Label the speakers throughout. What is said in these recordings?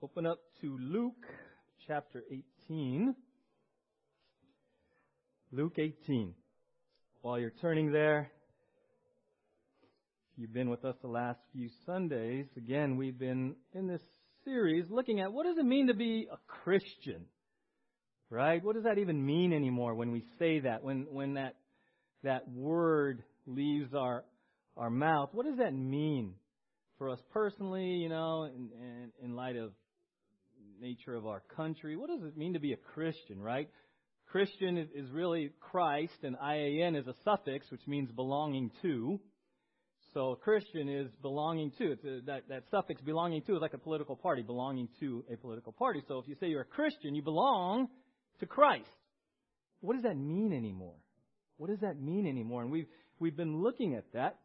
Speaker 1: Open up to Luke chapter 18. Luke 18. While you're turning there, if you've been with us the last few Sundays, again, we've been in this series looking at what does it mean to be a Christian? Right? What does that even mean anymore when we say that? When, when that, that word leaves our, our mouth, what does that mean for us personally, you know, in, in, in light of nature of our country. What does it mean to be a Christian, right? Christian is, really Christ, and IAN is a suffix, which means belonging to. So Christian is belonging to. It's a, that, that suffix belonging to is like a political party, belonging to a political party. So if you say you're a Christian, you belong to Christ. What does that mean anymore? What does that mean anymore? And we've, we've been looking at that.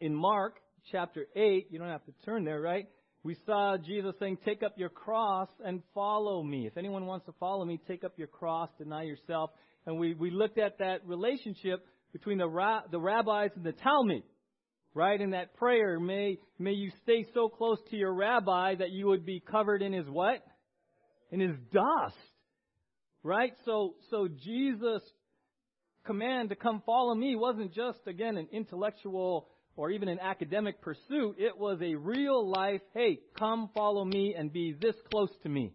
Speaker 1: In Mark chapter 8, you don't have to turn there, right? We saw Jesus saying, Take up your cross and follow me. If anyone wants to follow me, take up your cross, deny yourself. And we, we looked at that relationship between the, ra- the rabbis and the Talmud. Right? In that prayer, may, may you stay so close to your rabbi that you would be covered in his what? In his dust. Right? So, so Jesus' command to come follow me wasn't just, again, an intellectual or even an academic pursuit. It was a real life, hey, come follow me and be this close to me.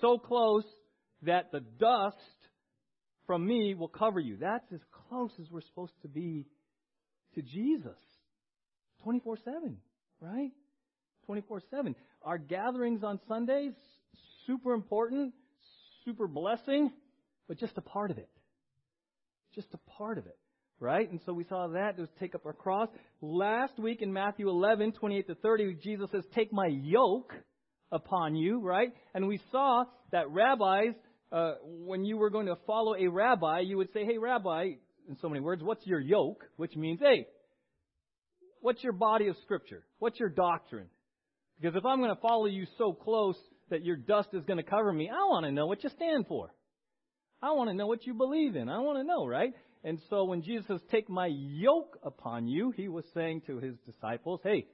Speaker 1: So close that the dust from me will cover you. That's as close as we're supposed to be to Jesus. 24 7, right? 24 7. Our gatherings on Sundays, super important, super blessing, but just a part of it. Just a part of it right? And so we saw that, was take up our cross. Last week in Matthew 11, 28 to 30, Jesus says, take my yoke upon you, right? And we saw that rabbis, uh, when you were going to follow a rabbi, you would say, hey, rabbi, in so many words, what's your yoke? Which means, hey, what's your body of scripture? What's your doctrine? Because if I'm going to follow you so close that your dust is going to cover me, I want to know what you stand for. I want to know what you believe in. I want to know, right? And so when Jesus says, take my yoke upon you, he was saying to his disciples, hey,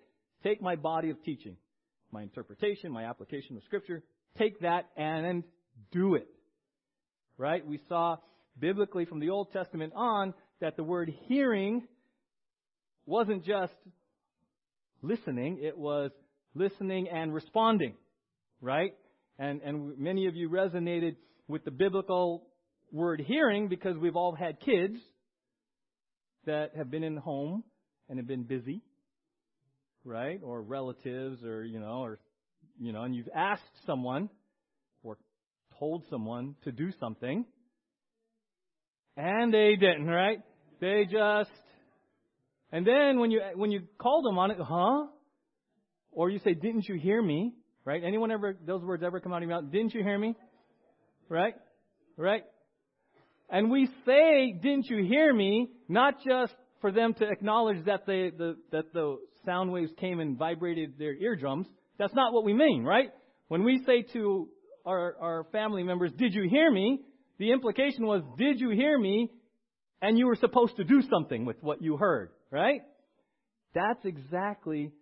Speaker 1: take my body of teaching, my interpretation, my application of scripture, take that and do it. Right? We saw biblically from the Old Testament on that the word hearing wasn't just listening, it was listening and responding. Right? And, and many of you resonated with the biblical word hearing because we've all had kids that have been in the home and have been busy, right? Or relatives or, you know, or, you know, and you've asked someone or told someone to do something and they didn't, right? They just, and then when you, when you call them on it, huh? Or you say, didn't you hear me? Right? Anyone ever, those words ever come out of your mouth? Didn't you hear me? Right? Right? And we say, didn't you hear me? Not just for them to acknowledge that the, the, that the sound waves came and vibrated their eardrums. That's not what we mean, right? When we say to our, our family members, did you hear me? The implication was, did you hear me? And you were supposed to do something with what you heard, right? That's exactly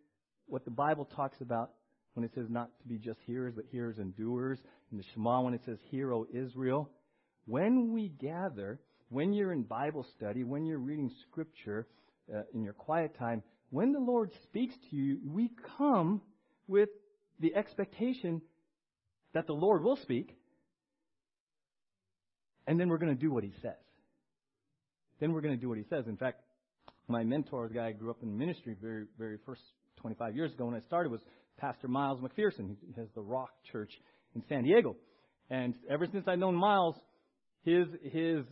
Speaker 1: what the Bible talks about when it says not to be just hearers, but hearers and doers. In the Shema, when it says, Hear, O Israel. When we gather, when you're in Bible study, when you're reading Scripture uh, in your quiet time, when the Lord speaks to you, we come with the expectation that the Lord will speak, and then we're going to do what He says. Then we're going to do what He says. In fact, my mentor, the guy I grew up in ministry very, very first 25 years ago when I started, was Pastor Miles McPherson. He has the Rock Church in San Diego. And ever since I've known Miles, his, his,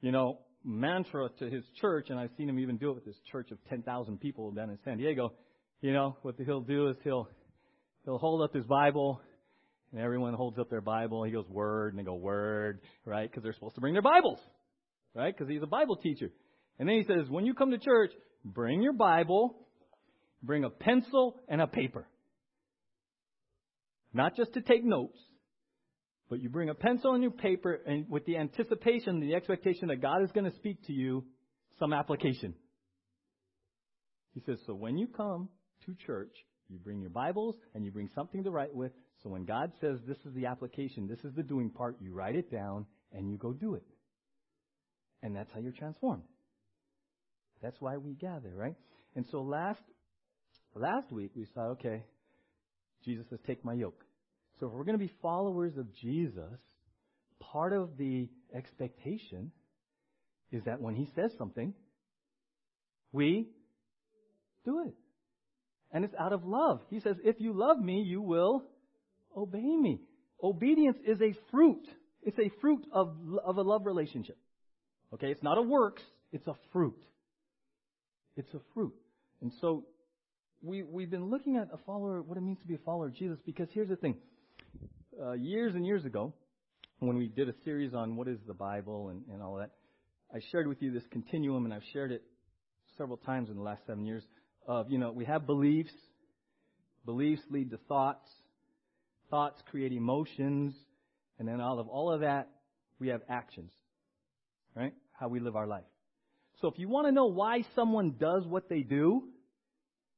Speaker 1: you know, mantra to his church, and I've seen him even do it with this church of 10,000 people down in San Diego, you know, what he'll do is he'll, he'll hold up his Bible, and everyone holds up their Bible. He goes, Word, and they go, Word, right? Because they're supposed to bring their Bibles, right? Because he's a Bible teacher. And then he says, when you come to church, bring your Bible, bring a pencil and a paper. Not just to take notes, but you bring a pencil and your paper and with the anticipation, the expectation that God is going to speak to you some application. He says, so when you come to church, You bring your Bibles and you bring something to write with. So when God says this is the application, this is the doing part, you write it down and you go do it. And that's how you're transformed. That's why we gather, right? And so last last week we saw, okay, Jesus says, take my yoke. So if we're going to be followers of Jesus, part of the expectation is that when he says something, we do it. And it's out of love. He says, if you love me, you will obey me. Obedience is a fruit. It's a fruit of, of a love relationship. Okay, it's not a works, it's a fruit. It's a fruit. And so we, we've been looking at a follower, what it means to be a follower of Jesus, because here's the thing. Uh, years and years ago, when we did a series on what is the Bible and, and all that, I shared with you this continuum, and I've shared it several times in the last seven years. Of you know, we have beliefs. Beliefs lead to thoughts. Thoughts create emotions, and then out of all of that, we have actions. Right? How we live our life. So if you want to know why someone does what they do,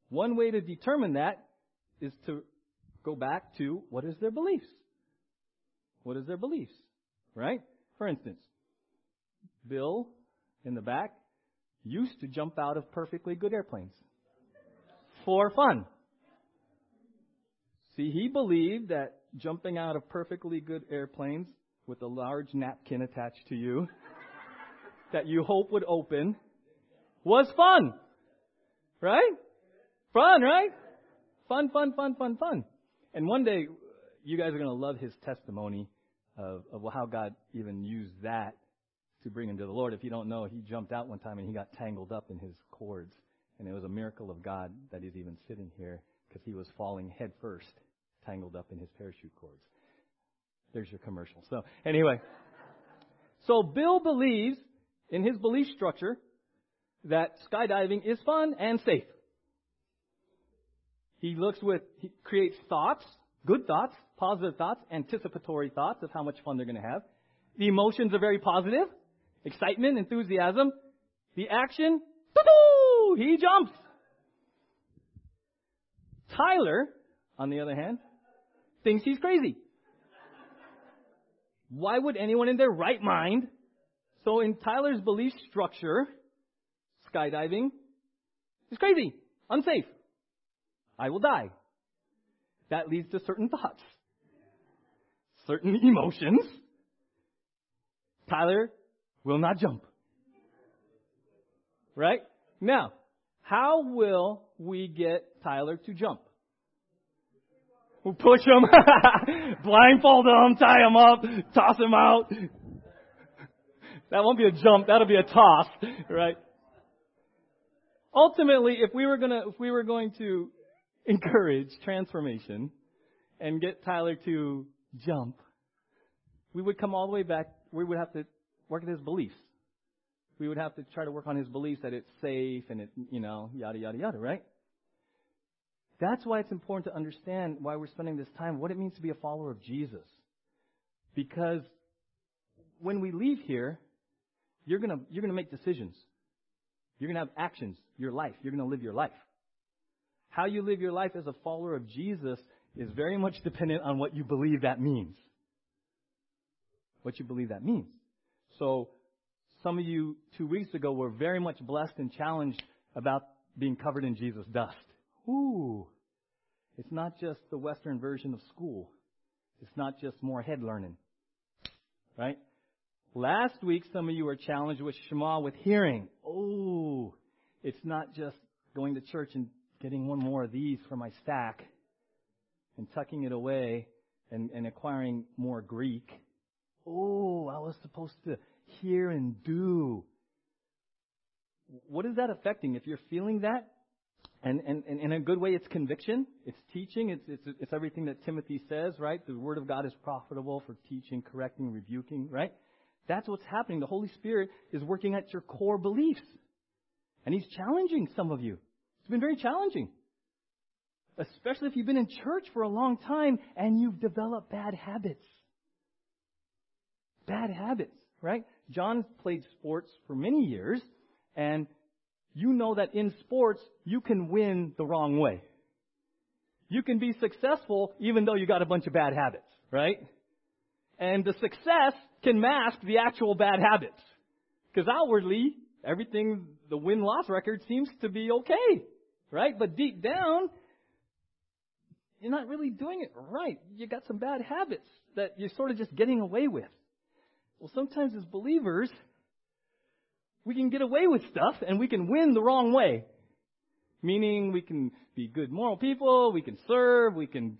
Speaker 1: one way to determine that is to go back to what is their beliefs. What is their beliefs? Right? For instance, Bill in the back used to jump out of perfectly good airplanes for fun. See, he believed that jumping out of perfectly good airplanes with a large napkin attached to you that you hope would open was fun. Right? Fun, right? Fun, fun, fun, fun, fun. And one day, you guys are going to love his testimony of, of how God even used that to bring him to the Lord. If you don't know, he jumped out one time and he got tangled up in his cords. And it was a miracle of God that he's even sitting here because he was falling headfirst, tangled up in his parachute cords. There's your commercial. So, anyway. So, Bill believes in his belief structure that skydiving is fun and safe. He looks with, he creates thoughts, good thoughts, positive thoughts, anticipatory thoughts of how much fun they're going to have. The emotions are very positive. Excitement, enthusiasm. The action, he jumps. Tyler, on the other hand, thinks he's crazy. Why would anyone in their right mind? So in Tyler's belief structure, skydiving is crazy, unsafe. I will die. That leads to certain thoughts, certain emotions. Tyler will not jump. Right? Now, how will we get Tyler to jump? We'll push him, blindfold him, tie him up, toss him out. That won't be a jump, that'll be a toss, right? Ultimately, if we were gonna, if we were going to encourage transformation and get Tyler to jump, we would come all the way back, we would have to work at his beliefs. We would have to try to work on his beliefs that it's safe and it, you know, yada, yada, yada, right? That's why it's important to understand why we're spending this time, what it means to be a follower of Jesus. Because when we leave here, you're gonna, you're gonna make decisions. You're gonna have actions, your life. You're gonna live your life. How you live your life as a follower of Jesus is very much dependent on what you believe that means. What you believe that means. So, some of you two weeks ago were very much blessed and challenged about being covered in Jesus' dust. Ooh. It's not just the Western version of school. It's not just more head learning. Right? Last week, some of you were challenged with Shema with hearing. Oh, it's not just going to church and getting one more of these for my stack and tucking it away and, and acquiring more Greek. Oh, I was supposed to hear and do. What is that affecting? If you're feeling that, and, and, and in a good way, it's conviction, it's teaching, it's, it's, it's everything that Timothy says, right? The Word of God is profitable for teaching, correcting, rebuking, right? That's what's happening. The Holy Spirit is working at your core beliefs. And He's challenging some of you. It's been very challenging. Especially if you've been in church for a long time and you've developed bad habits. Bad habits, right? John played sports for many years, and you know that in sports, you can win the wrong way. You can be successful even though you got a bunch of bad habits, right? And the success can mask the actual bad habits. Because outwardly, everything, the win-loss record seems to be okay, right? But deep down, you're not really doing it right. You got some bad habits that you're sort of just getting away with. Well, sometimes as believers, we can get away with stuff and we can win the wrong way. Meaning we can be good moral people, we can serve, we can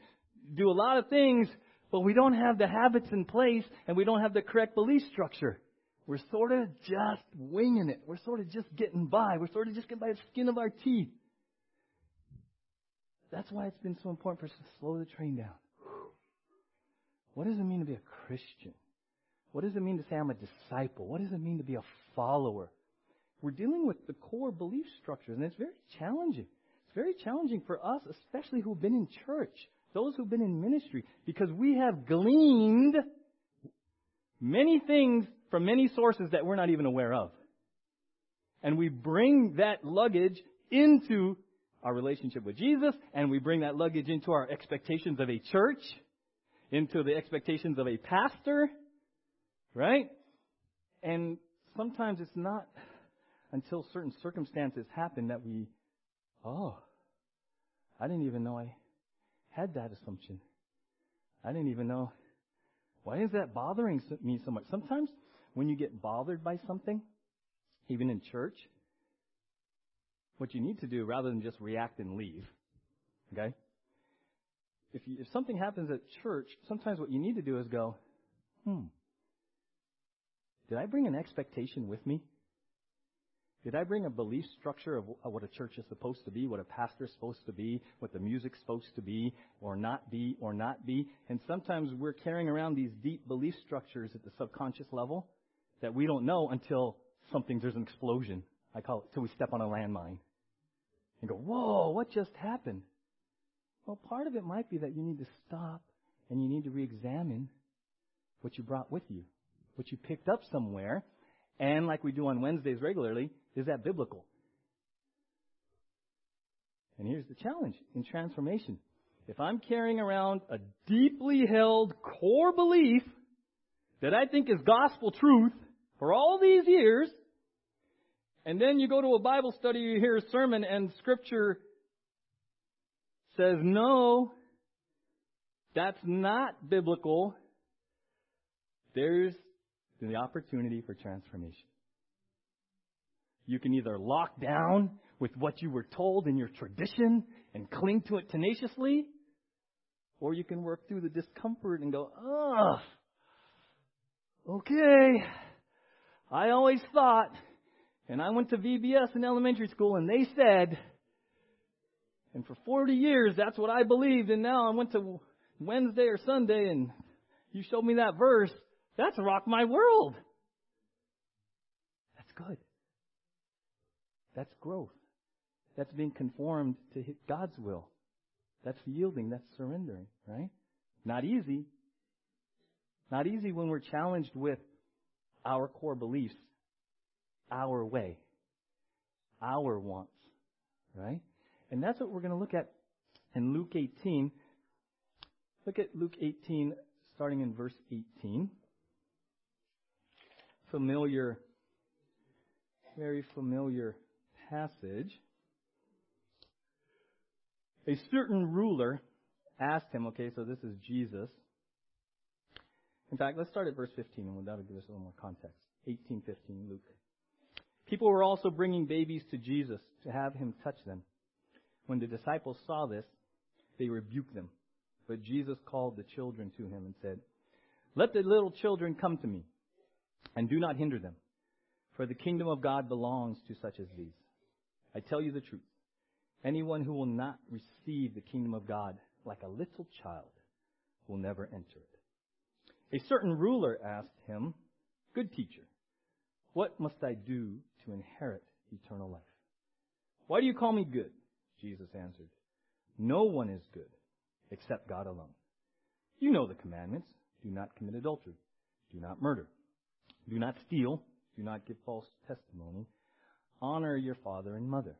Speaker 1: do a lot of things, but we don't have the habits in place and we don't have the correct belief structure. We're sort of just winging it. We're sort of just getting by. We're sort of just getting by the skin of our teeth. That's why it's been so important for us to slow the train down. What does it mean to be a Christian? What does it mean to say I'm a disciple? What does it mean to be a follower? We're dealing with the core belief structures, and it's very challenging. It's very challenging for us, especially who've been in church, those who've been in ministry, because we have gleaned many things from many sources that we're not even aware of. And we bring that luggage into our relationship with Jesus, and we bring that luggage into our expectations of a church, into the expectations of a pastor, right? And sometimes it's not until certain circumstances happen that we, oh, I didn't even know I had that assumption. I didn't even know. Why is that bothering me so much? Sometimes when you get bothered by something, even in church, what you need to do rather than just react and leave, okay? If, you, if something happens at church, sometimes what you need to do is go, hmm, did I bring an expectation with me? Did I bring a belief structure of what a church is supposed to be, what a pastor is supposed to be, what the music's supposed to be, or not be, or not be? And sometimes we're carrying around these deep belief structures at the subconscious level that we don't know until something, there's an explosion. I call it, till we step on a landmine. And go, whoa, what just happened? Well, part of it might be that you need to stop and you need to re-examine what you brought with you, what you picked up somewhere, and like we do on Wednesdays regularly, is that biblical? And here's the challenge in transformation. If I'm carrying around a deeply held core belief that I think is gospel truth for all these years, and then you go to a Bible study, you hear a sermon, and scripture says, no, that's not biblical. There's the opportunity for transformation. You can either lock down with what you were told in your tradition and cling to it tenaciously, or you can work through the discomfort and go, ugh, okay, I always thought, and I went to VBS in elementary school and they said, and for 40 years that's what I believed, and now I went to Wednesday or Sunday and you showed me that verse, that's rocked my world. That's good. That's growth. That's being conformed to God's will. That's yielding. That's surrendering, right? Not easy. Not easy when we're challenged with our core beliefs, our way, our wants, right? And that's what we're going to look at in Luke 18. Look at Luke 18, starting in verse 18. Familiar, very familiar passage, a certain ruler asked him, okay, so this is Jesus. In fact, let's start at verse 15, and that'll give us a little more context. 18:15, Luke. People were also bringing babies to Jesus to have him touch them. When the disciples saw this, they rebuked them. But Jesus called the children to him and said, Let the little children come to me, and do not hinder them, for the kingdom of God belongs to such as these. I tell you the truth. Anyone who will not receive the kingdom of God like a little child will never enter it. A certain ruler asked him, Good teacher, what must I do to inherit eternal life? Why do you call me good? Jesus answered, No one is good except God alone. You know the commandments. Do not commit adultery. Do not murder. Do not steal. Do not give false testimony. Honor your father and mother.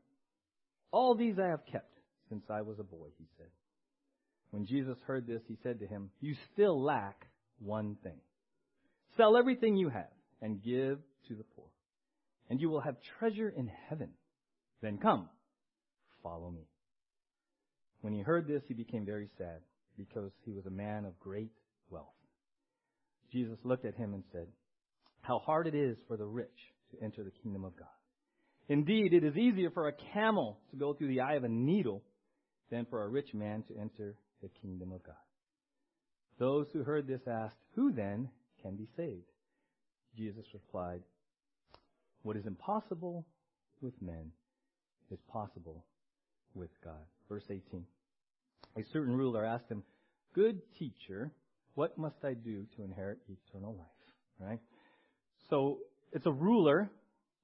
Speaker 1: All these I have kept since I was a boy, he said. When Jesus heard this, he said to him, You still lack one thing. Sell everything you have and give to the and you will have treasure in heaven. Then come, follow me. When he heard this, he became very sad because he was a man of great wealth. Jesus looked at him and said, How hard it is for the rich to enter the kingdom of God. Indeed, it is easier for a camel to go through the eye of a needle than for a rich man to enter the kingdom of God. Those who heard this asked, Who then can be saved? Jesus replied, What is impossible with men is possible with God. Verse 18. A certain ruler asked him, Good teacher, what must I do to inherit eternal life? Right? So it's a ruler,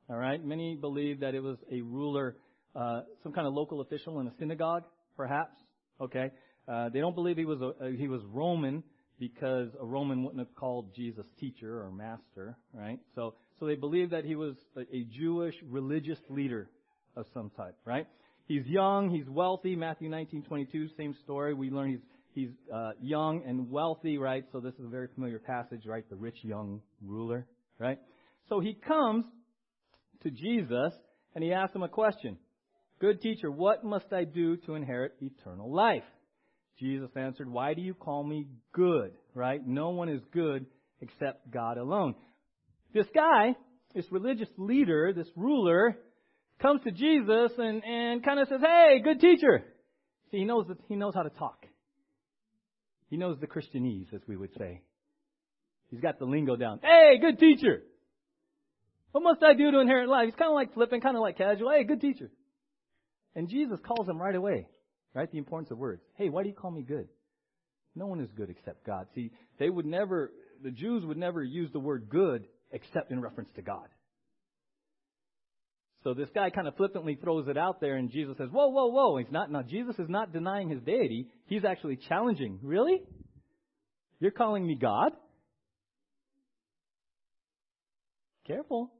Speaker 1: all right? Many believe that it was a ruler, uh, some kind of local official in a synagogue, perhaps. Okay? Uh, they don't believe he was a, he was Roman because a Roman wouldn't have called Jesus teacher or master, right? So so they believed that he was a, Jewish religious leader of some type, right? He's young, he's wealthy. Matthew 19:22, same story. We learn he's he's uh, young and wealthy, right? So this is a very familiar passage, right? The rich young ruler, right? So he comes to Jesus and he asks him a question. Good teacher, what must I do to inherit eternal life? Jesus answered, Why do you call me good? Right? No one is good except God alone. This guy, this religious leader, this ruler, comes to Jesus and, and kind of says, Hey, good teacher. See, he knows that he knows how to talk. He knows the Christianese, as we would say. He's got the lingo down. Hey, good teacher. What must I do to inherit life? He's kind of like flipping, kind of like casual. Hey, good teacher. And Jesus calls him right away, right? The importance of words. Hey, why do you call me good? No one is good except God. See, they would never, the Jews would never use the word good except in reference to God. So this guy kind of flippantly throws it out there, and Jesus says, "Whoa, whoa, whoa!" He's not. Now Jesus is not denying his deity. He's actually challenging. Really? You're calling me God? Careful.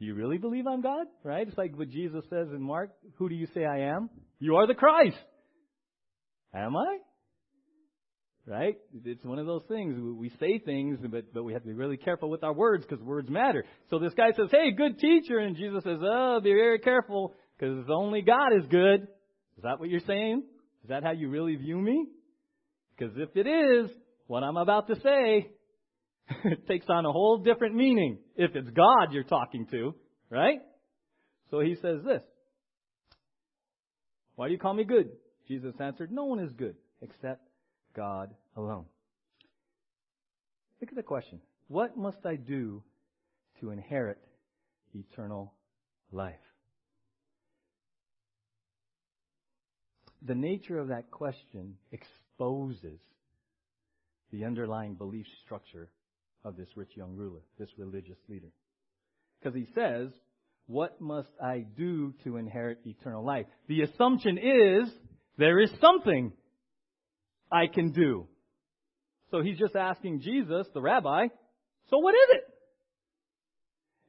Speaker 1: Do you really believe I'm God? Right? It's like what Jesus says in Mark. Who do you say I am? You are the Christ. Am I? Right? It's one of those things. We say things, but, but we have to be really careful with our words because words matter. So this guy says, hey, good teacher. And Jesus says, oh, be very careful because only God is good. Is that what you're saying? Is that how you really view me? Because if it is, what I'm about to say it takes on a whole different meaning if it's God you're talking to, right? So he says this. Why do you call me good? Jesus answered, No one is good except God alone. Look at the question. What must I do to inherit eternal life? The nature of that question exposes the underlying belief structure of this rich young ruler, this religious leader. Because he says, What must I do to inherit eternal life? The assumption is there is something I can do. So he's just asking Jesus, the rabbi, so what is it?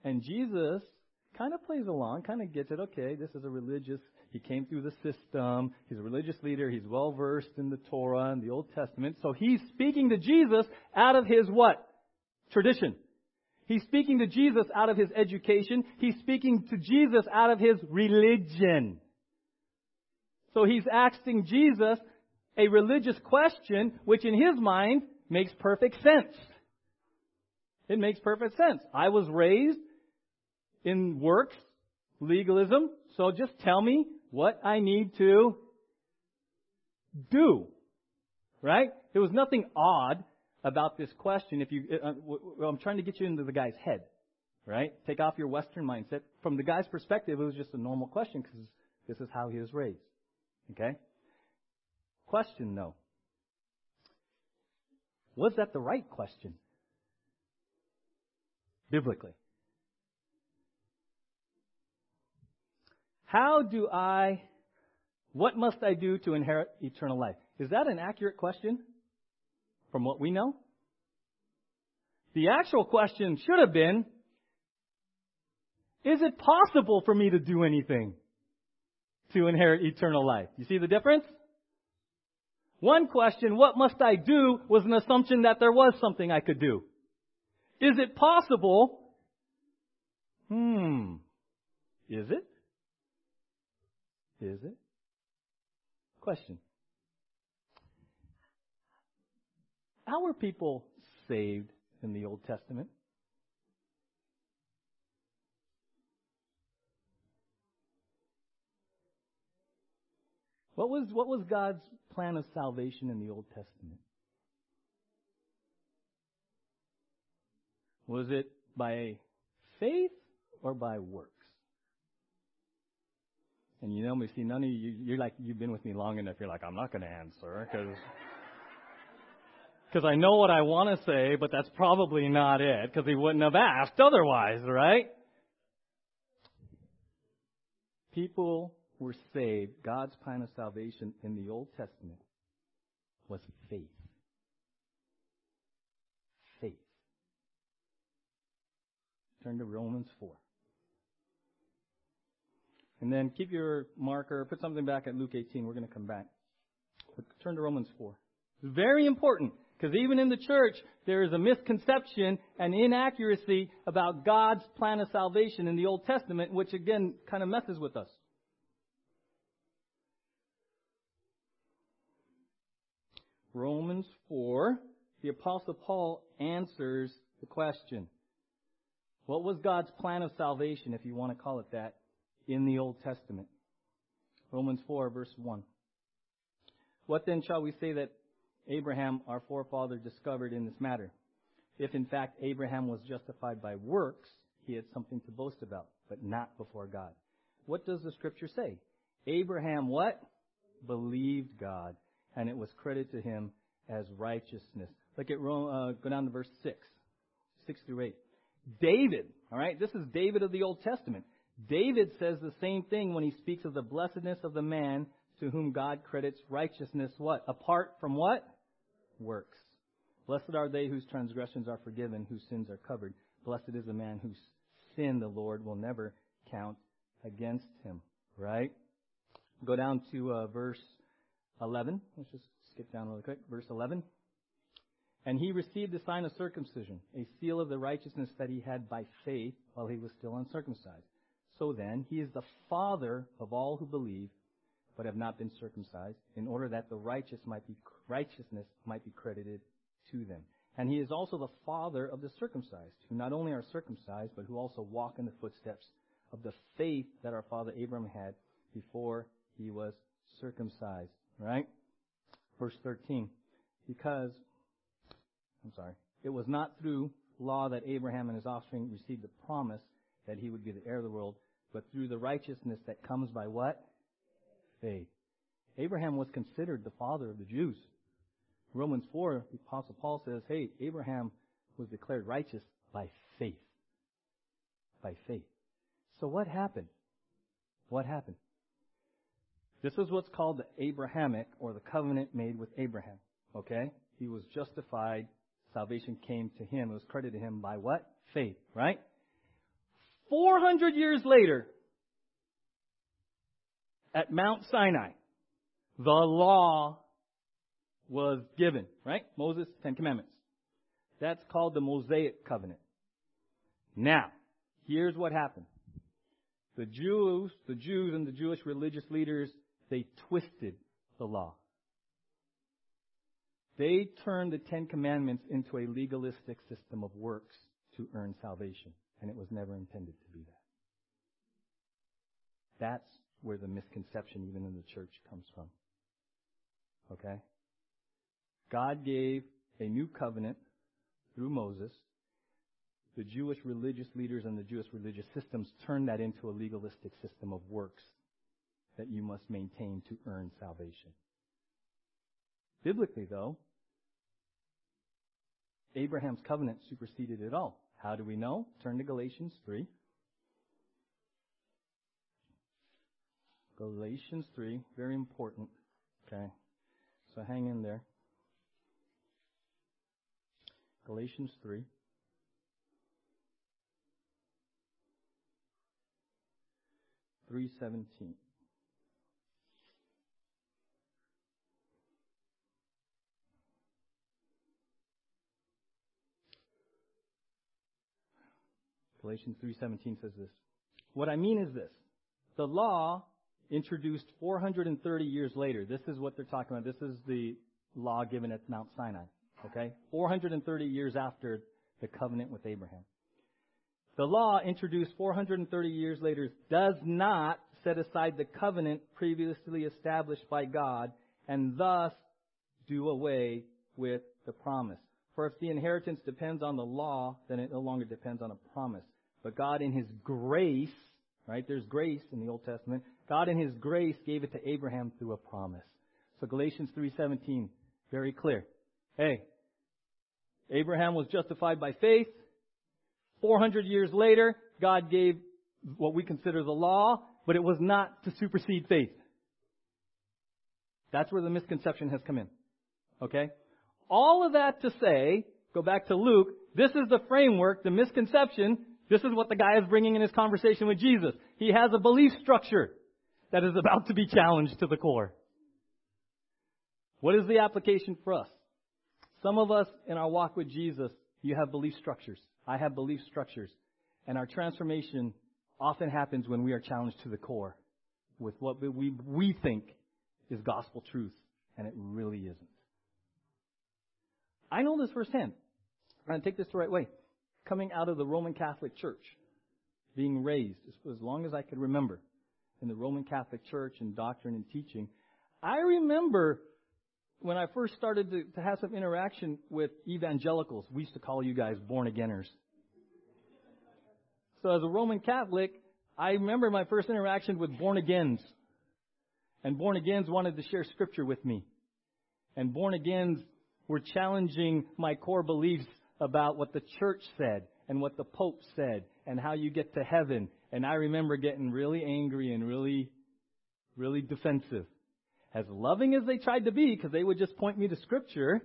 Speaker 1: And Jesus kind of plays along, kind of gets it. Okay, this is a religious, he came through the system. He's a religious leader. He's well versed in the Torah and the Old Testament. So he's speaking to Jesus out of his what? Tradition. He's speaking to Jesus out of his education. He's speaking to Jesus out of his religion. So he's asking Jesus a religious question, which in his mind makes perfect sense. It makes perfect sense. I was raised in works, legalism, so just tell me what I need to do. Right? There was nothing odd about this question if you uh, uh I'm trying to get you into the guy's head, right? Take off your western mindset. From the guy's perspective, it was just a normal question because this is how he was raised. Okay? Question though. Was that the right question? Biblically. How do I, what must I do to inherit eternal life? Is that an accurate question? From what we know? The actual question should have been, is it possible for me to do anything to inherit eternal life? You see the difference? One question, what must I do, was an assumption that there was something I could do. Is it possible? Hmm. Is it? Is it? Question. How were people saved in the Old Testament? What was, what was God's plan of salvation in the Old Testament? Was it by faith or by works? And you know me, see, none of you, you're like, you've been with me long enough, you're like, I'm not going to answer, because because I know what I want to say, but that's probably not it, because he wouldn't have asked otherwise, right? People were saved. God's plan of salvation in the Old Testament was faith. Faith. Turn to Romans 4. And then keep your marker, put something back at Luke 18. We're going to come back. But turn to Romans 4. It's very important because even in the church, there is a misconception and inaccuracy about God's plan of salvation in the Old Testament, which again kind of messes with us. Romans 4, the Apostle Paul answers the question. What was God's plan of salvation, if you want to call it that, in the Old Testament? Romans 4, verse 1. What then shall we say that Abraham, our forefather, discovered in this matter? If in fact Abraham was justified by works, he had something to boast about, but not before God. What does the scripture say? Abraham what? Believed God, and it was credited to him as righteousness. Look at uh, go down to verse six, six through eight. David, all right, this is David of the Old Testament. David says the same thing when he speaks of the blessedness of the man to whom God credits righteousness. What? Apart from what? Works. Blessed are they whose transgressions are forgiven, whose sins are covered. Blessed is the man whose sin the Lord will never count against him. Right? Go down to uh, verse 11. Let's just skip down really quick. Verse 11. And he received the sign of circumcision, a seal of the righteousness that he had by faith while he was still uncircumcised. So then, he is the father of all who believe, but have not been circumcised, in order that the righteous might be, righteousness might be credited to them. And he is also the father of the circumcised, who not only are circumcised, but who also walk in the footsteps of the faith that our father Abraham had before he was circumcised. Right? Verse 13. Because, I'm sorry, it was not through law that Abraham and his offspring received the promise that he would be the heir of the world, but through the righteousness that comes by what? Faith. Abraham was considered the father of the Jews. Romans 4, the Apostle Paul says, hey, Abraham was declared righteous by faith. By faith. So what happened? What happened? This is what's called the Abrahamic or the covenant made with Abraham. Okay? He was justified. Salvation came to him. It was credited to him by what? Faith, right? 400 years later, at Mount Sinai, the law was given, right? Moses, Ten Commandments. That's called the Mosaic covenant. Now, here's what happened. The Jews, the Jews and the Jewish religious leaders they twisted the law. They turned the Ten Commandments into a legalistic system of works to earn salvation, and it was never intended to be that. That's where the misconception, even in the church, comes from. Okay? God gave a new covenant through Moses. The Jewish religious leaders and the Jewish religious systems turned that into a legalistic system of works that you must maintain to earn salvation. Biblically, though, Abraham's covenant superseded it all. How do we know? Turn to Galatians 3. Galatians 3, very important. Okay. So hang in there. Galatians 3. Three seventeen. Galatians 3:17 says this. What I mean is this. The law introduced 430 years later. This is what they're talking about. This is the law given at Mount Sinai. Okay? 430 years after the covenant with Abraham. The law introduced 430 years later does not set aside the covenant previously established by God and thus do away with the promise. For if the inheritance depends on the law, then it no longer depends on a promise. But God in His grace, right, there's grace in the Old Testament, God in His grace gave it to Abraham through a promise. So Galatians 3.17, very clear. Hey, Abraham was justified by faith. 400 years later, God gave what we consider the law, but it was not to supersede faith. That's where the misconception has come in. Okay? All of that to say, go back to Luke, this is the framework, the misconception, this is what the guy is bringing in his conversation with Jesus. He has a belief structure that is about to be challenged to the core. What is the application for us? Some of us in our walk with Jesus, you have belief structures. I have belief structures. And our transformation often happens when we are challenged to the core with what we, we think is gospel truth, and it really isn't. I know this firsthand. I'm going to take this the right way. Coming out of the Roman Catholic Church, being raised as long as I could remember in the Roman Catholic Church and doctrine and teaching, I remember when I first started to, to have some interaction with evangelicals. We used to call you guys born againers. So as a Roman Catholic, I remember my first interaction with born agains. And born agains wanted to share scripture with me. And born agains were challenging my core beliefs about what the church said and what the Pope said and how you get to heaven. And I remember getting really angry and really, really defensive. As loving as they tried to be, because they would just point me to scripture,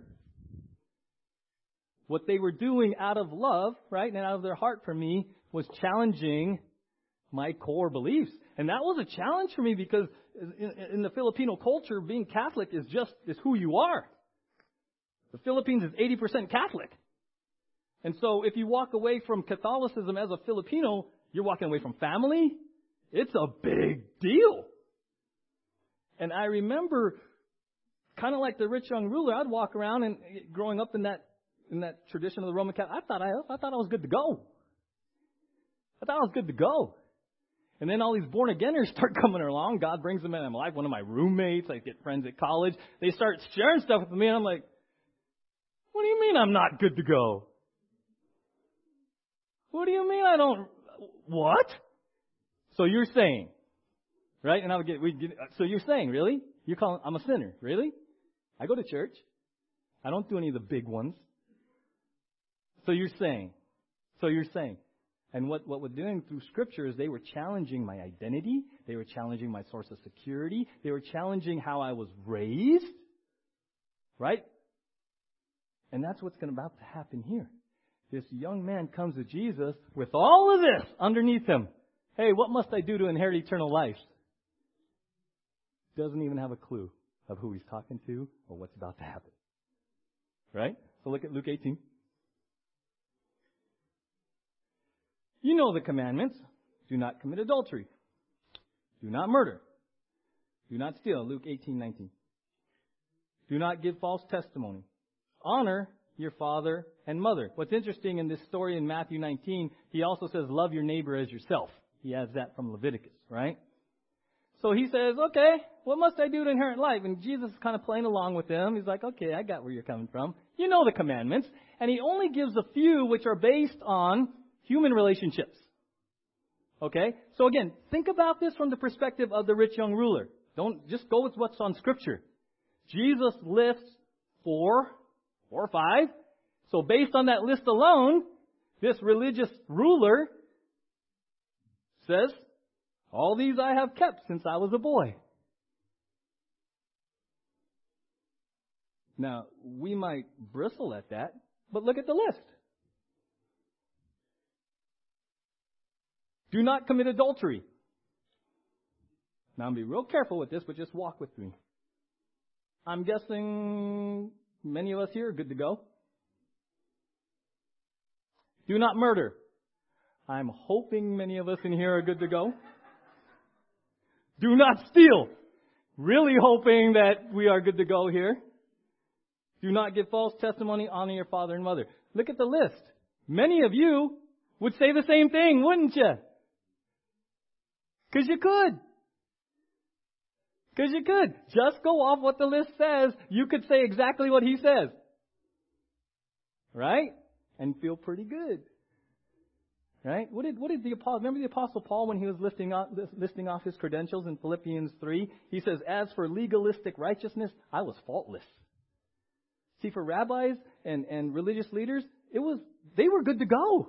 Speaker 1: what they were doing out of love, right, and out of their heart for me was challenging my core beliefs. And that was a challenge for me because in, in the Filipino culture, being Catholic is just, is who you are. The Philippines is 80% Catholic. And so if you walk away from Catholicism as a Filipino, you're walking away from family. It's a big deal. And I remember, kind of like the rich young ruler, I'd walk around and growing up in that in that tradition of the Roman Catholic, I thought I, I thought I was good to go. I thought I was good to go. And then all these born againers start coming along. God brings them in my life. One of my roommates, I get friends at college. They start sharing stuff with me, and I'm like, "What do you mean I'm not good to go? What do you mean I don't? What? So you're saying, right? And I would get, we get. So you're saying, really? You're calling? I'm a sinner, really? I go to church. I don't do any of the big ones. So you're saying, so you're saying, and what, what we're doing through Scripture is they were challenging my identity. They were challenging my source of security. They were challenging how I was raised. Right? And that's what's going about to happen here. This young man comes to Jesus with all of this underneath him. Hey, what must I do to inherit eternal life? Doesn't even have a clue of who he's talking to or what's about to happen. Right? So look at Luke 18. You know the commandments. Do not commit adultery. Do not murder. Do not steal. Luke 18:19. Do not give false testimony. Honor your father and mother. What's interesting in this story in Matthew 19, he also says, love your neighbor as yourself. He has that from Leviticus, right? So he says, okay, what must I do to inherit life? And Jesus is kind of playing along with him. He's like, okay, I got where you're coming from. You know the commandments. And he only gives a few which are based on human relationships. Okay? So again, think about this from the perspective of the rich young ruler. Don't just go with what's on scripture. Jesus lists four, or five. So based on that list alone, this religious ruler says, all these I have kept since I was a boy. Now, we might bristle at that, but look at the list. Do not commit adultery. Now, I'm be real careful with this, but just walk with me. I'm guessing many of us here are good to go. Do not murder. I'm hoping many of us in here are good to go. Do not steal. Really hoping that we are good to go here. Do not give false testimony. Honor your father and mother. Look at the list. Many of you would say the same thing, wouldn't you? Because you could. Because you could. Just go off what the list says. You could say exactly what he says. Right? And feel pretty good. Right? What did, what did the apostle, remember the apostle Paul when he was listing off, listing off his credentials in Philippians 3? He says, as for legalistic righteousness, I was faultless. See, for rabbis and, and religious leaders, it was, they were good to go.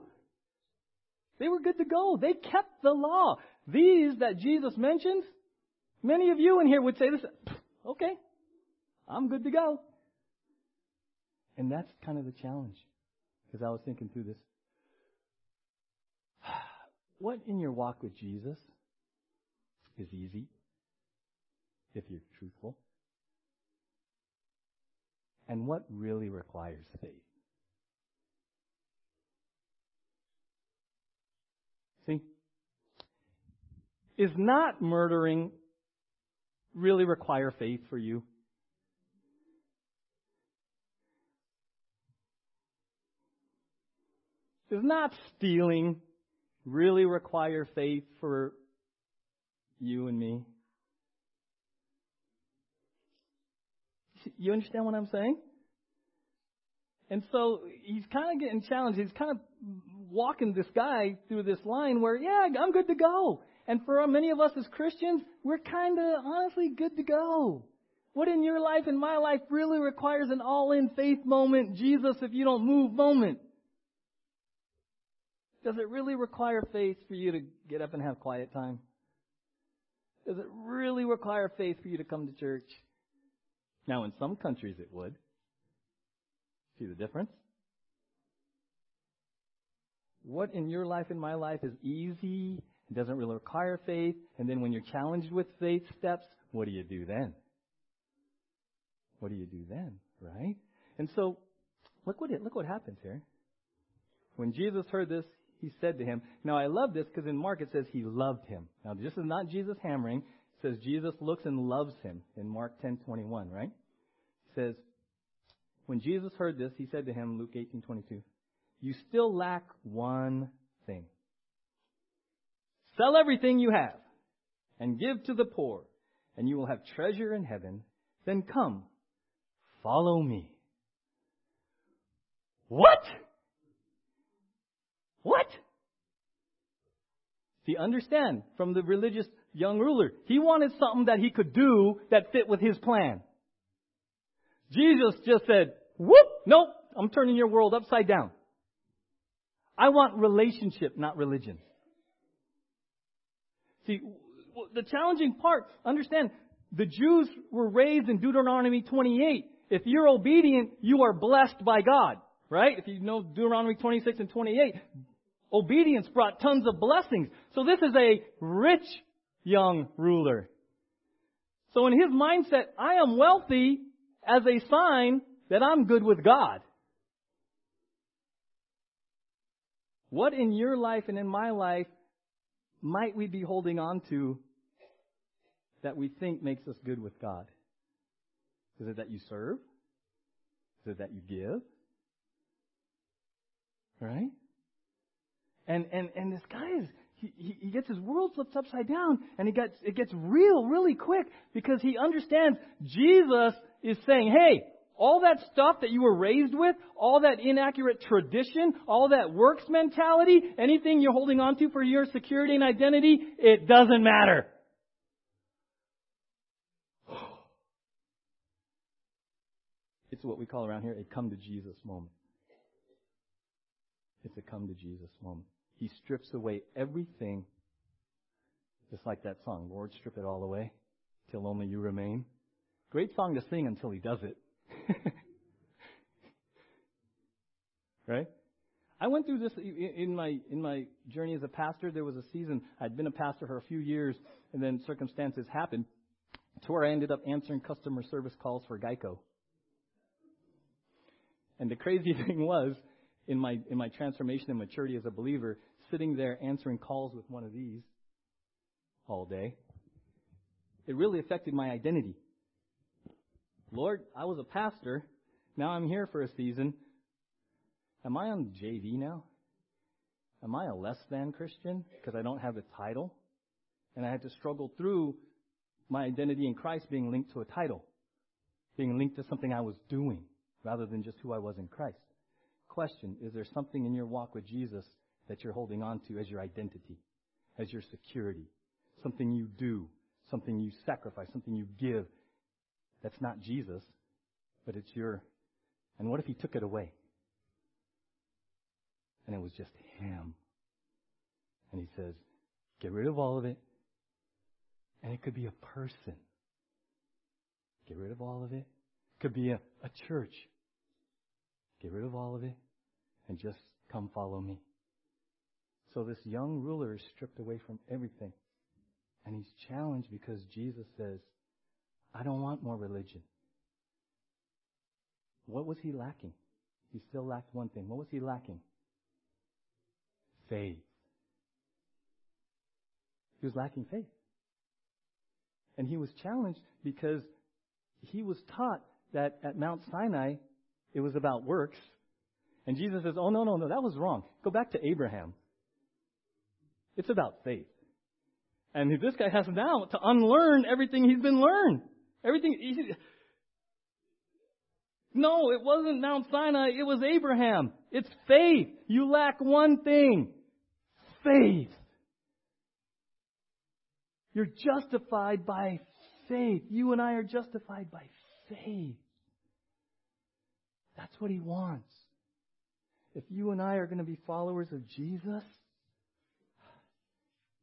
Speaker 1: They were good to go. They kept the law. These that Jesus mentions, many of you in here would say this, okay, I'm good to go. And that's kind of the challenge. Because I was thinking through this. What in your walk with Jesus is easy if you're truthful? And what really requires faith? See? Is not murdering really require faith for you? Does not stealing really require faith for you and me? You understand what I'm saying? And so he's kind of getting challenged. He's kind of walking this guy through this line where, yeah, I'm good to go. And for many of us as Christians, we're kind of honestly good to go. What in your life and my life really requires an all-in faith moment, Jesus if you don't move moment? Does it really require faith for you to get up and have quiet time? Does it really require faith for you to come to church? Now, in some countries it would. See the difference? What in your life and my life is easy, it doesn't really require faith, and then when you're challenged with faith steps, what do you do then? What do you do then, right? And so, look what it, look what happens here. When Jesus heard this, he said to him, Now I love this because in Mark it says he loved him. Now this is not Jesus hammering. It says Jesus looks and loves him in Mark 10:21, right? It says, when Jesus heard this, he said to him, Luke 18:22, "You still lack one thing. Sell everything you have and give to the poor, and you will have treasure in heaven. Then come, follow me." What? What? See, understand from the religious young ruler, he wanted something that he could do that fit with his plan. Jesus just said, whoop, nope, I'm turning your world upside down. I want relationship, not religion. See, the challenging part, understand, the Jews were raised in Deuteronomy 28. If you're obedient, you are blessed by God. Right? If you know Deuteronomy 26 and 28, Obedience brought tons of blessings. So this is a rich young ruler. So in his mindset, I am wealthy as a sign that I'm good with God. What in your life and in my life might we be holding on to that we think makes us good with God? Is it that you serve? Is it that you give? Right? And, and, and this guy is, he, he gets his world flipped upside down and he gets, it gets real really quick because he understands Jesus is saying, hey, all that stuff that you were raised with, all that inaccurate tradition, all that works mentality, anything you're holding on to for your security and identity, it doesn't matter. It's what we call around here a come to Jesus moment. It's a come to Jesus moment. He strips away everything, just like that song, Lord, strip it all away till only you remain. Great song to sing until he does it. right? I went through this in my in my journey as a pastor. There was a season I'd been a pastor for a few years, and then circumstances happened to where I ended up answering customer service calls for Geico. And the crazy thing was, in my, in my transformation and maturity as a believer, sitting there answering calls with one of these all day. It really affected my identity. Lord, I was a pastor. Now I'm here for a season. Am I on JV now? Am I a less than Christian because I don't have the title? And I had to struggle through my identity in Christ being linked to a title, being linked to something I was doing rather than just who I was in Christ. Question, is there something in your walk with Jesus that you're holding on to as your identity, as your security? Something you do, something you sacrifice, something you give that's not Jesus, but it's your. And what if he took it away? And it was just him. And he says, get rid of all of it. And it could be a person. Get rid of all of it. It could be a, a church. Get rid of all of it and just come follow me. So this young ruler is stripped away from everything. And he's challenged because Jesus says, I don't want more religion. What was he lacking? He still lacked one thing. What was he lacking? Faith. He was lacking faith. And he was challenged because he was taught that at Mount Sinai it was about works. And Jesus says, Oh, no, no, no, that was wrong. Go back to Abraham. It's about faith. And this guy has now to unlearn everything he's been learned. Everything. He, no, it wasn't Mount Sinai. It was Abraham. It's faith. You lack one thing. Faith. You're justified by faith. You and I are justified by faith. That's what he wants. If you and I are going to be followers of Jesus,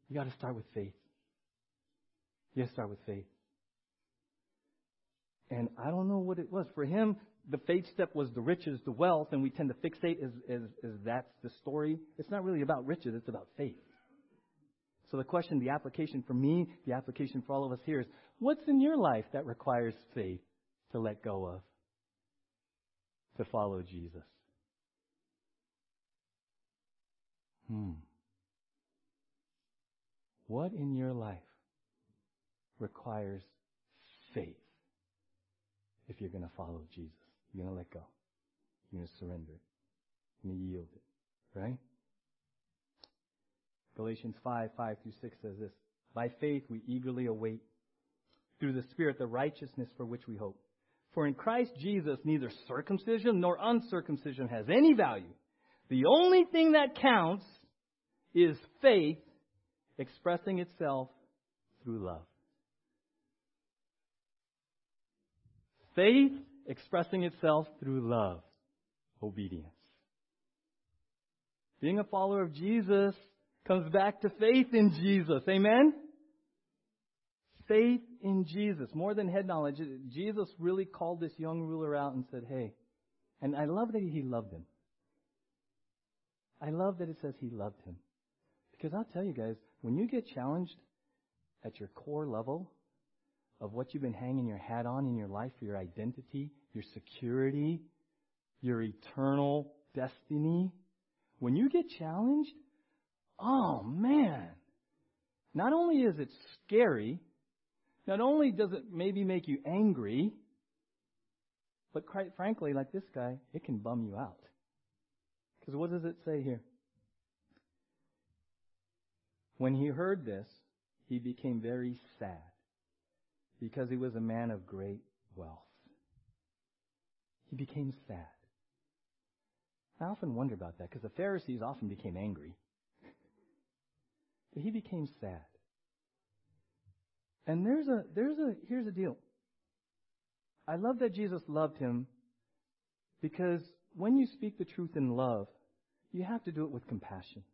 Speaker 1: you got to start with faith. You got to start with faith. And I don't know what it was. For him, the faith step was the riches, the wealth, and we tend to fixate as, as, as that's the story. It's not really about riches, it's about faith. So the question, the application for me, the application for all of us here is, what's in your life that requires faith to let go of? To follow Jesus? Hmm. What in your life requires faith if you're going to follow Jesus? You're going to let go. You're going to surrender. You're going to yield it. Right? Galatians 5, 5 through 6 says this. By faith we eagerly await through the Spirit the righteousness for which we hope. For in Christ Jesus neither circumcision nor uncircumcision has any value. The only thing that counts is faith expressing itself through love. Faith expressing itself through love, obedience. Being a follower of Jesus comes back to faith in Jesus. Amen? Faith in Jesus. More than head knowledge. Jesus really called this young ruler out and said, hey, and I love that he loved him. I love that it says he loved him. Because I'll tell you guys, when you get challenged at your core level of what you've been hanging your hat on in your life, for your identity, your security, your eternal destiny, when you get challenged, oh man, not only is it scary, not only does it maybe make you angry, but quite frankly, like this guy, it can bum you out. Because what does it say here? When he heard this, he became very sad because he was a man of great wealth. He became sad. I often wonder about that because the Pharisees often became angry. But he became sad. And there's a, there's a, here's the deal. I love that Jesus loved him because when you speak the truth in love, you have to do it with compassion.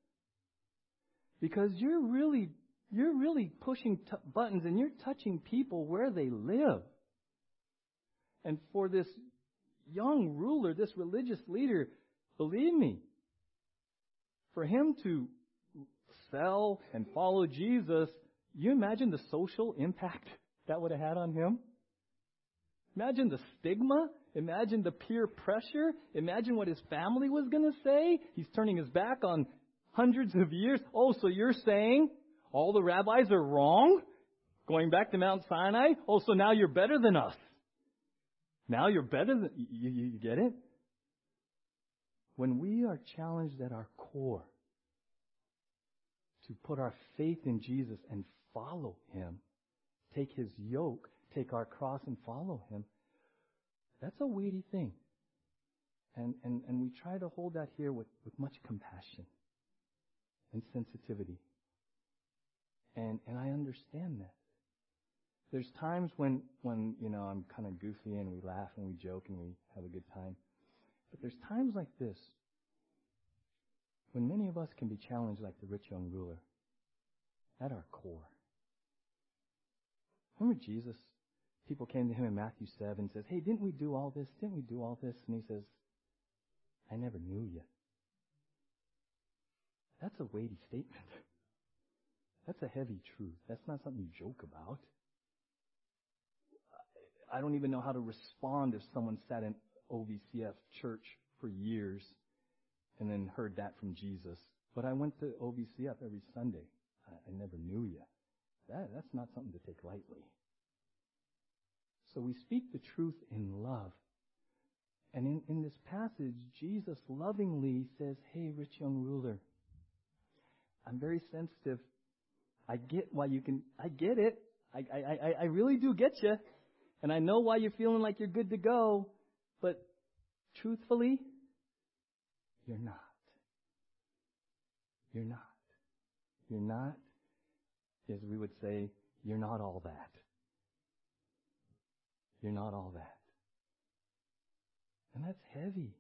Speaker 1: Because you're really, you're really pushing t- buttons and you're touching people where they live. And for this young ruler, this religious leader, believe me, for him to sell and follow Jesus, you imagine the social impact that would have had on him? Imagine the stigma Imagine the peer pressure. Imagine what his family was going to say. He's turning his back on hundreds of years. Oh, so you're saying all the rabbis are wrong? Going back to Mount Sinai? Oh, so now you're better than us. Now you're better than, you, you, you get it? When we are challenged at our core to put our faith in Jesus and follow Him, take His yoke, take our cross and follow Him, that's a weighty thing. And, and, and we try to hold that here with, with much compassion and sensitivity. And, and I understand that. There's times when, when, you know, I'm kind of goofy and we laugh and we joke and we have a good time. But there's times like this when many of us can be challenged like the rich young ruler at our core. Remember Jesus? People came to him in Matthew 7 and says, Hey, didn't we do all this? Didn't we do all this? And he says, I never knew you. That's a weighty statement. That's a heavy truth. That's not something you joke about. I don't even know how to respond if someone sat in OVCF church for years and then heard that from Jesus. But I went to OVCF every Sunday. I, I never knew you. That, that's not something to take lightly. So we speak the truth in love. And in, in this passage, Jesus lovingly says, Hey, rich young ruler, I'm very sensitive. I get why you can, I get it. I, I, I, really do get you. And I know why you're feeling like you're good to go. But truthfully, you're not. You're not. You're not, as we would say, you're not all that. You're not all that. And that's heavy.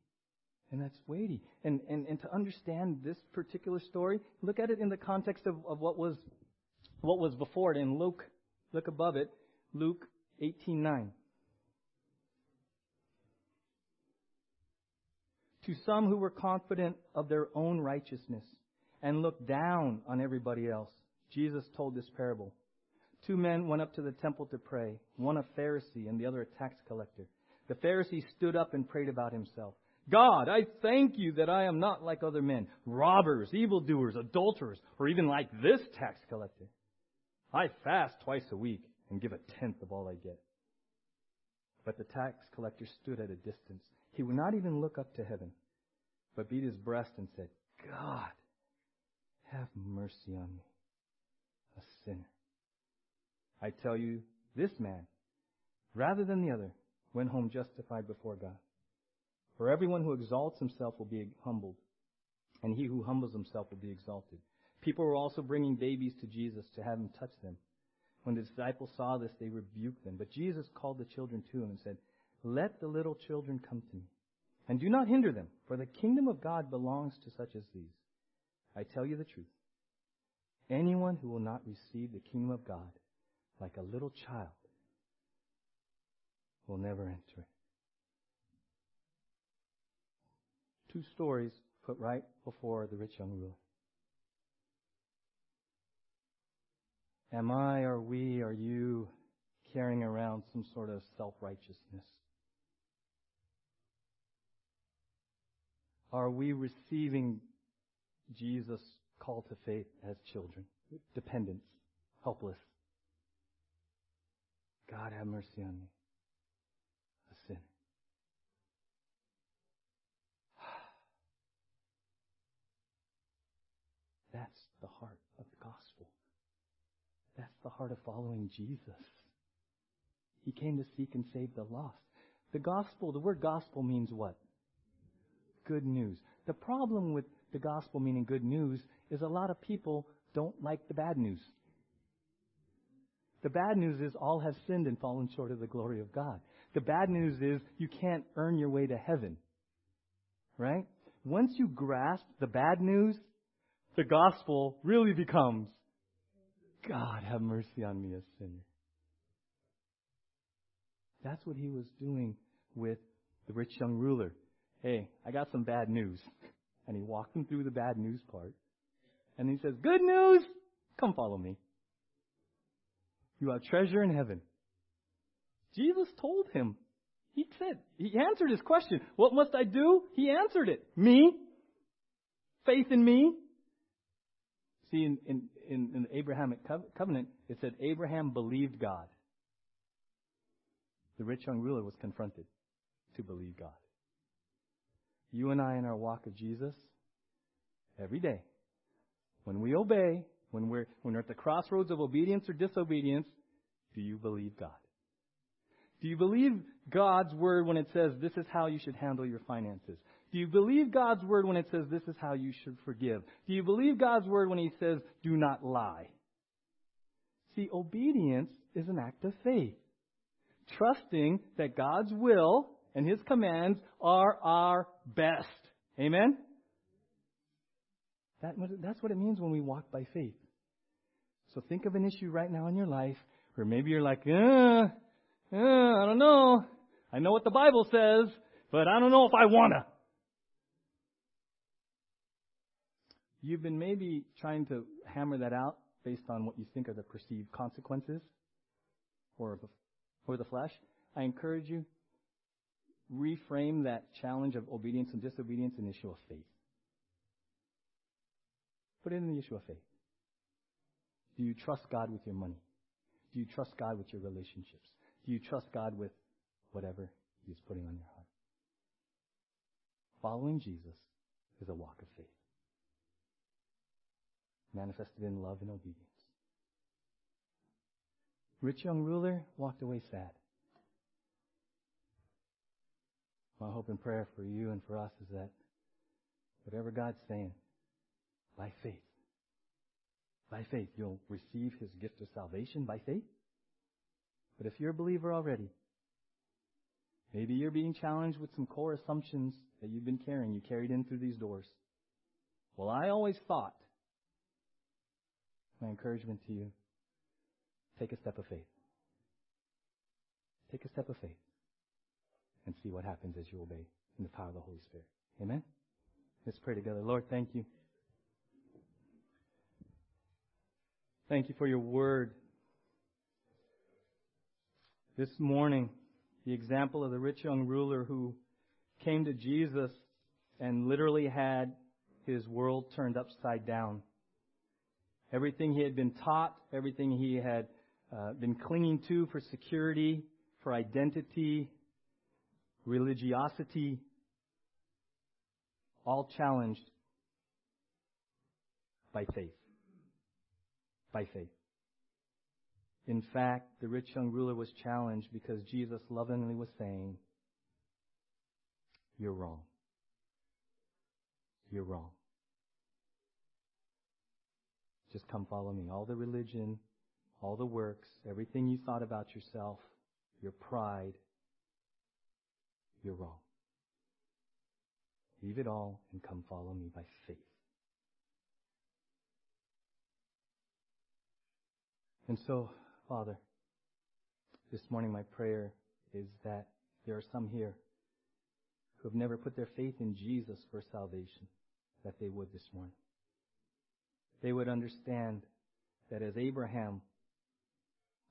Speaker 1: And that's weighty. And, and, and to understand this particular story, look at it in the context of, of what was what was before it in Luke. Look above it. Luke 18:9. To some who were confident of their own righteousness and looked down on everybody else, Jesus told this parable. Two men went up to the temple to pray, one a Pharisee and the other a tax collector. The Pharisee stood up and prayed about himself. God, I thank you that I am not like other men, robbers, evildoers, adulterers, or even like this tax collector. I fast twice a week and give a tenth of all I get. But the tax collector stood at a distance. He would not even look up to heaven, but beat his breast and said, God, have mercy on me, a sinner. I tell you, this man, rather than the other, went home justified before God. For everyone who exalts himself will be humbled, and he who humbles himself will be exalted. People were also bringing babies to Jesus to have him touch them. When the disciples saw this, they rebuked them. But Jesus called the children to him and said, Let the little children come to me, and do not hinder them, for the kingdom of God belongs to such as these. I tell you the truth. Anyone who will not receive the kingdom of God like a little child will never enter it. Two stories put right before the rich young ruler. Am I, or we, are you carrying around some sort of self-righteousness? Are we receiving Jesus' call to faith as children? Dependents, helpless. God have mercy on me, a sinner. That's the heart of the gospel. That's the heart of following Jesus. He came to seek and save the lost. The gospel, the word gospel means what? Good news. The problem with the gospel meaning good news is a lot of people don't like the bad news. The bad news is all have sinned and fallen short of the glory of God. The bad news is you can't earn your way to heaven. Right? Once you grasp the bad news, the gospel really becomes God, have mercy on me, a sinner. That's what he was doing with the rich young ruler. Hey, I got some bad news. And he walked him through the bad news part. And he says, Good news! Come follow me. You have treasure in heaven. Jesus told him. He said, he answered his question. What must I do? He answered it. Me? Faith in me? See, in, in, in, the Abrahamic covenant, it said Abraham believed God. The rich young ruler was confronted to believe God. You and I in our walk of Jesus, every day, when we obey, when we're, when we're at the crossroads of obedience or disobedience, do you believe God? Do you believe God's word when it says this is how you should handle your finances? Do you believe God's word when it says this is how you should forgive? Do you believe God's word when he says do not lie? See, obedience is an act of faith. Trusting that God's will and his commands are our best. Amen? That, that's what it means when we walk by faith. So think of an issue right now in your life where maybe you're like, uh, uh, I don't know. I know what the Bible says, but I don't know if I wanna. You've been maybe trying to hammer that out based on what you think are the perceived consequences or the, or the flesh. I encourage you, reframe that challenge of obedience and disobedience in the issue of faith. Put it in the issue of faith. Do you trust God with your money? Do you trust God with your relationships? Do you trust God with whatever He's putting on your heart? Following Jesus is a walk of faith, manifested in love and obedience. Rich young ruler walked away sad. My hope and prayer for you and for us is that whatever God's saying, by faith, by faith, you'll receive His gift of salvation by faith. But if you're a believer already, maybe you're being challenged with some core assumptions that you've been carrying, you carried in through these doors. Well, I always thought, my encouragement to you, take a step of faith. Take a step of faith and see what happens as you obey in the power of the Holy Spirit. Amen? Let's pray together. Lord, thank you. Thank you for your word. This morning, the example of the rich young ruler who came to Jesus and literally had his world turned upside down. Everything he had been taught, everything he had uh, been clinging to for security, for identity, religiosity, all challenged by faith. By faith. In fact, the rich young ruler was challenged because Jesus lovingly was saying, You're wrong. You're wrong. Just come follow me. All the religion, all the works, everything you thought about yourself, your pride, you're wrong. Leave it all and come follow me by faith. And so, Father, this morning my prayer is that there are some here who have never put their faith in Jesus for salvation, that they would this morning. They would understand that as Abraham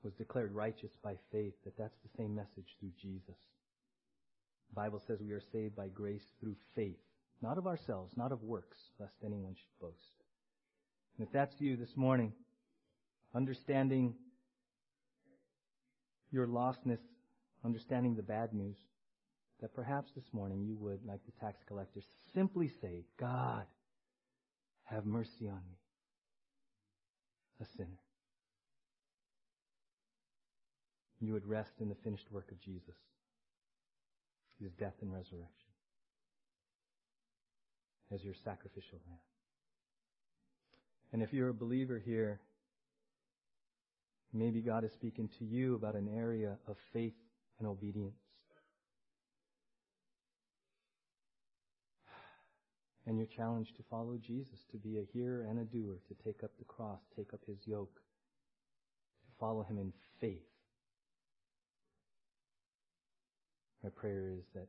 Speaker 1: was declared righteous by faith, that that's the same message through Jesus. The Bible says we are saved by grace through faith, not of ourselves, not of works, lest anyone should boast. And if that's you this morning, understanding your lostness, understanding the bad news, that perhaps this morning you would, like the tax collector, simply say, God, have mercy on me, a sinner. You would rest in the finished work of Jesus, his death and resurrection, as your sacrificial lamb. And if you're a believer here, Maybe God is speaking to you about an area of faith and obedience. And you're challenged to follow Jesus, to be a hearer and a doer, to take up the cross, take up his yoke, to follow him in faith. My prayer is that,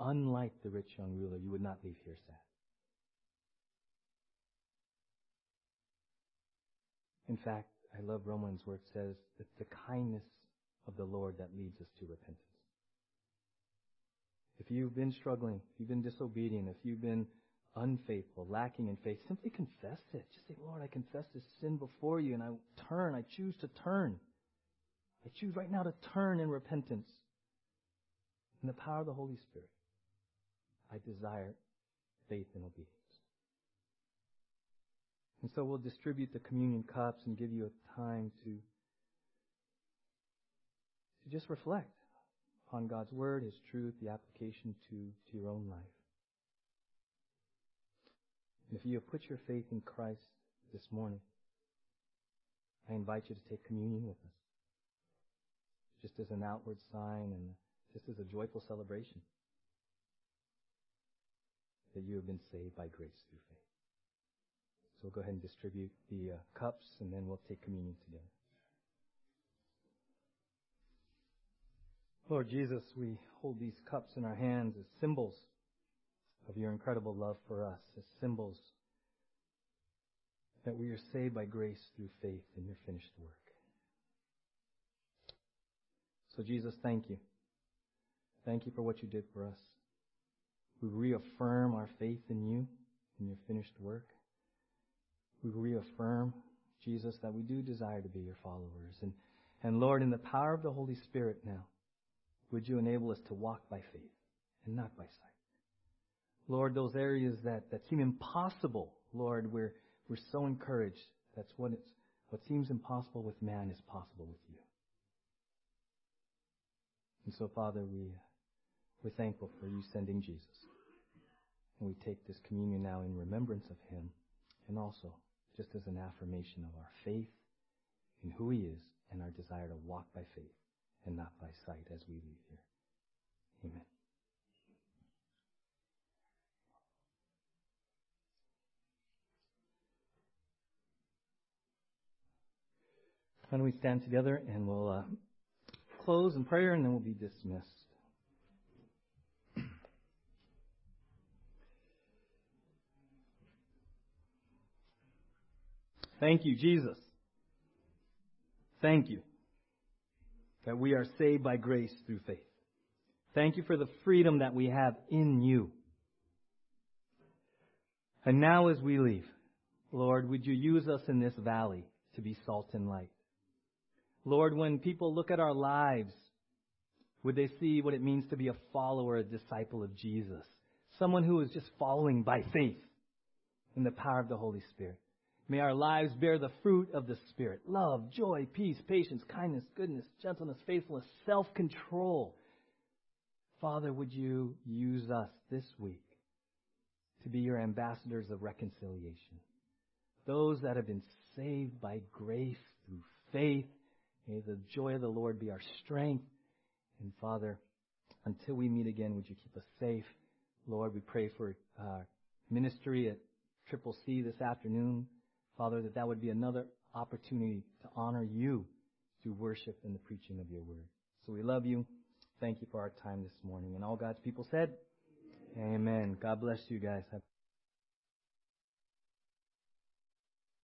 Speaker 1: unlike the rich young ruler, you would not leave here sad. In fact, I love Romans where it says that the kindness of the Lord that leads us to repentance. If you've been struggling, if you've been disobedient, if you've been unfaithful, lacking in faith, simply confess it. Just say, Lord, I confess this sin before you and I turn. I choose to turn. I choose right now to turn in repentance. In the power of the Holy Spirit, I desire faith and obedience. And so we'll distribute the communion cups and give you a time to, to just reflect upon God's Word, His truth, the application to, to your own life. If you have put your faith in Christ this morning, I invite you to take communion with us. Just as an outward sign and just as a joyful celebration that you have been saved by grace through faith. So we'll go ahead and distribute the uh, cups and then we'll take communion together. Lord Jesus, we hold these cups in our hands as symbols of your incredible love for us, as symbols that we are saved by grace through faith in your finished work. So Jesus, thank you. Thank you for what you did for us. We reaffirm our faith in you, in your finished work. We reaffirm, Jesus, that we do desire to be your followers. And, and Lord, in the power of the Holy Spirit now, would you enable us to walk by faith and not by sight? Lord, those areas that, that seem impossible, Lord, we're, we're so encouraged. That's what it's, what seems impossible with man is possible with you. And so, Father, we, we're thankful for you sending Jesus. And we take this communion now in remembrance of him and also just as an affirmation of our faith in who he is and our desire to walk by faith and not by sight as we leave here. Amen. Why don't we stand together and we'll uh, close in prayer and then we'll be dismissed. Thank you, Jesus. Thank you that we are saved by grace through faith. Thank you for the freedom that we have in you. And now as we leave, Lord, would you use us in this valley to be salt and light? Lord, when people look at our lives, would they see what it means to be a follower, a disciple of Jesus? Someone who is just following by faith in the power of the Holy Spirit. May our lives bear the fruit of the Spirit love, joy, peace, patience, kindness, goodness, gentleness, faithfulness, self control. Father, would you use us this week to be your ambassadors of reconciliation? Those that have been saved by grace through faith. May the joy of the Lord be our strength. And Father, until we meet again, would you keep us safe? Lord, we pray for uh, ministry at Triple C this afternoon. Father, that that would be another opportunity to honor you through worship and the preaching of your word. So we love you. Thank you for our time this morning. And all God's people said, Amen. God bless you guys.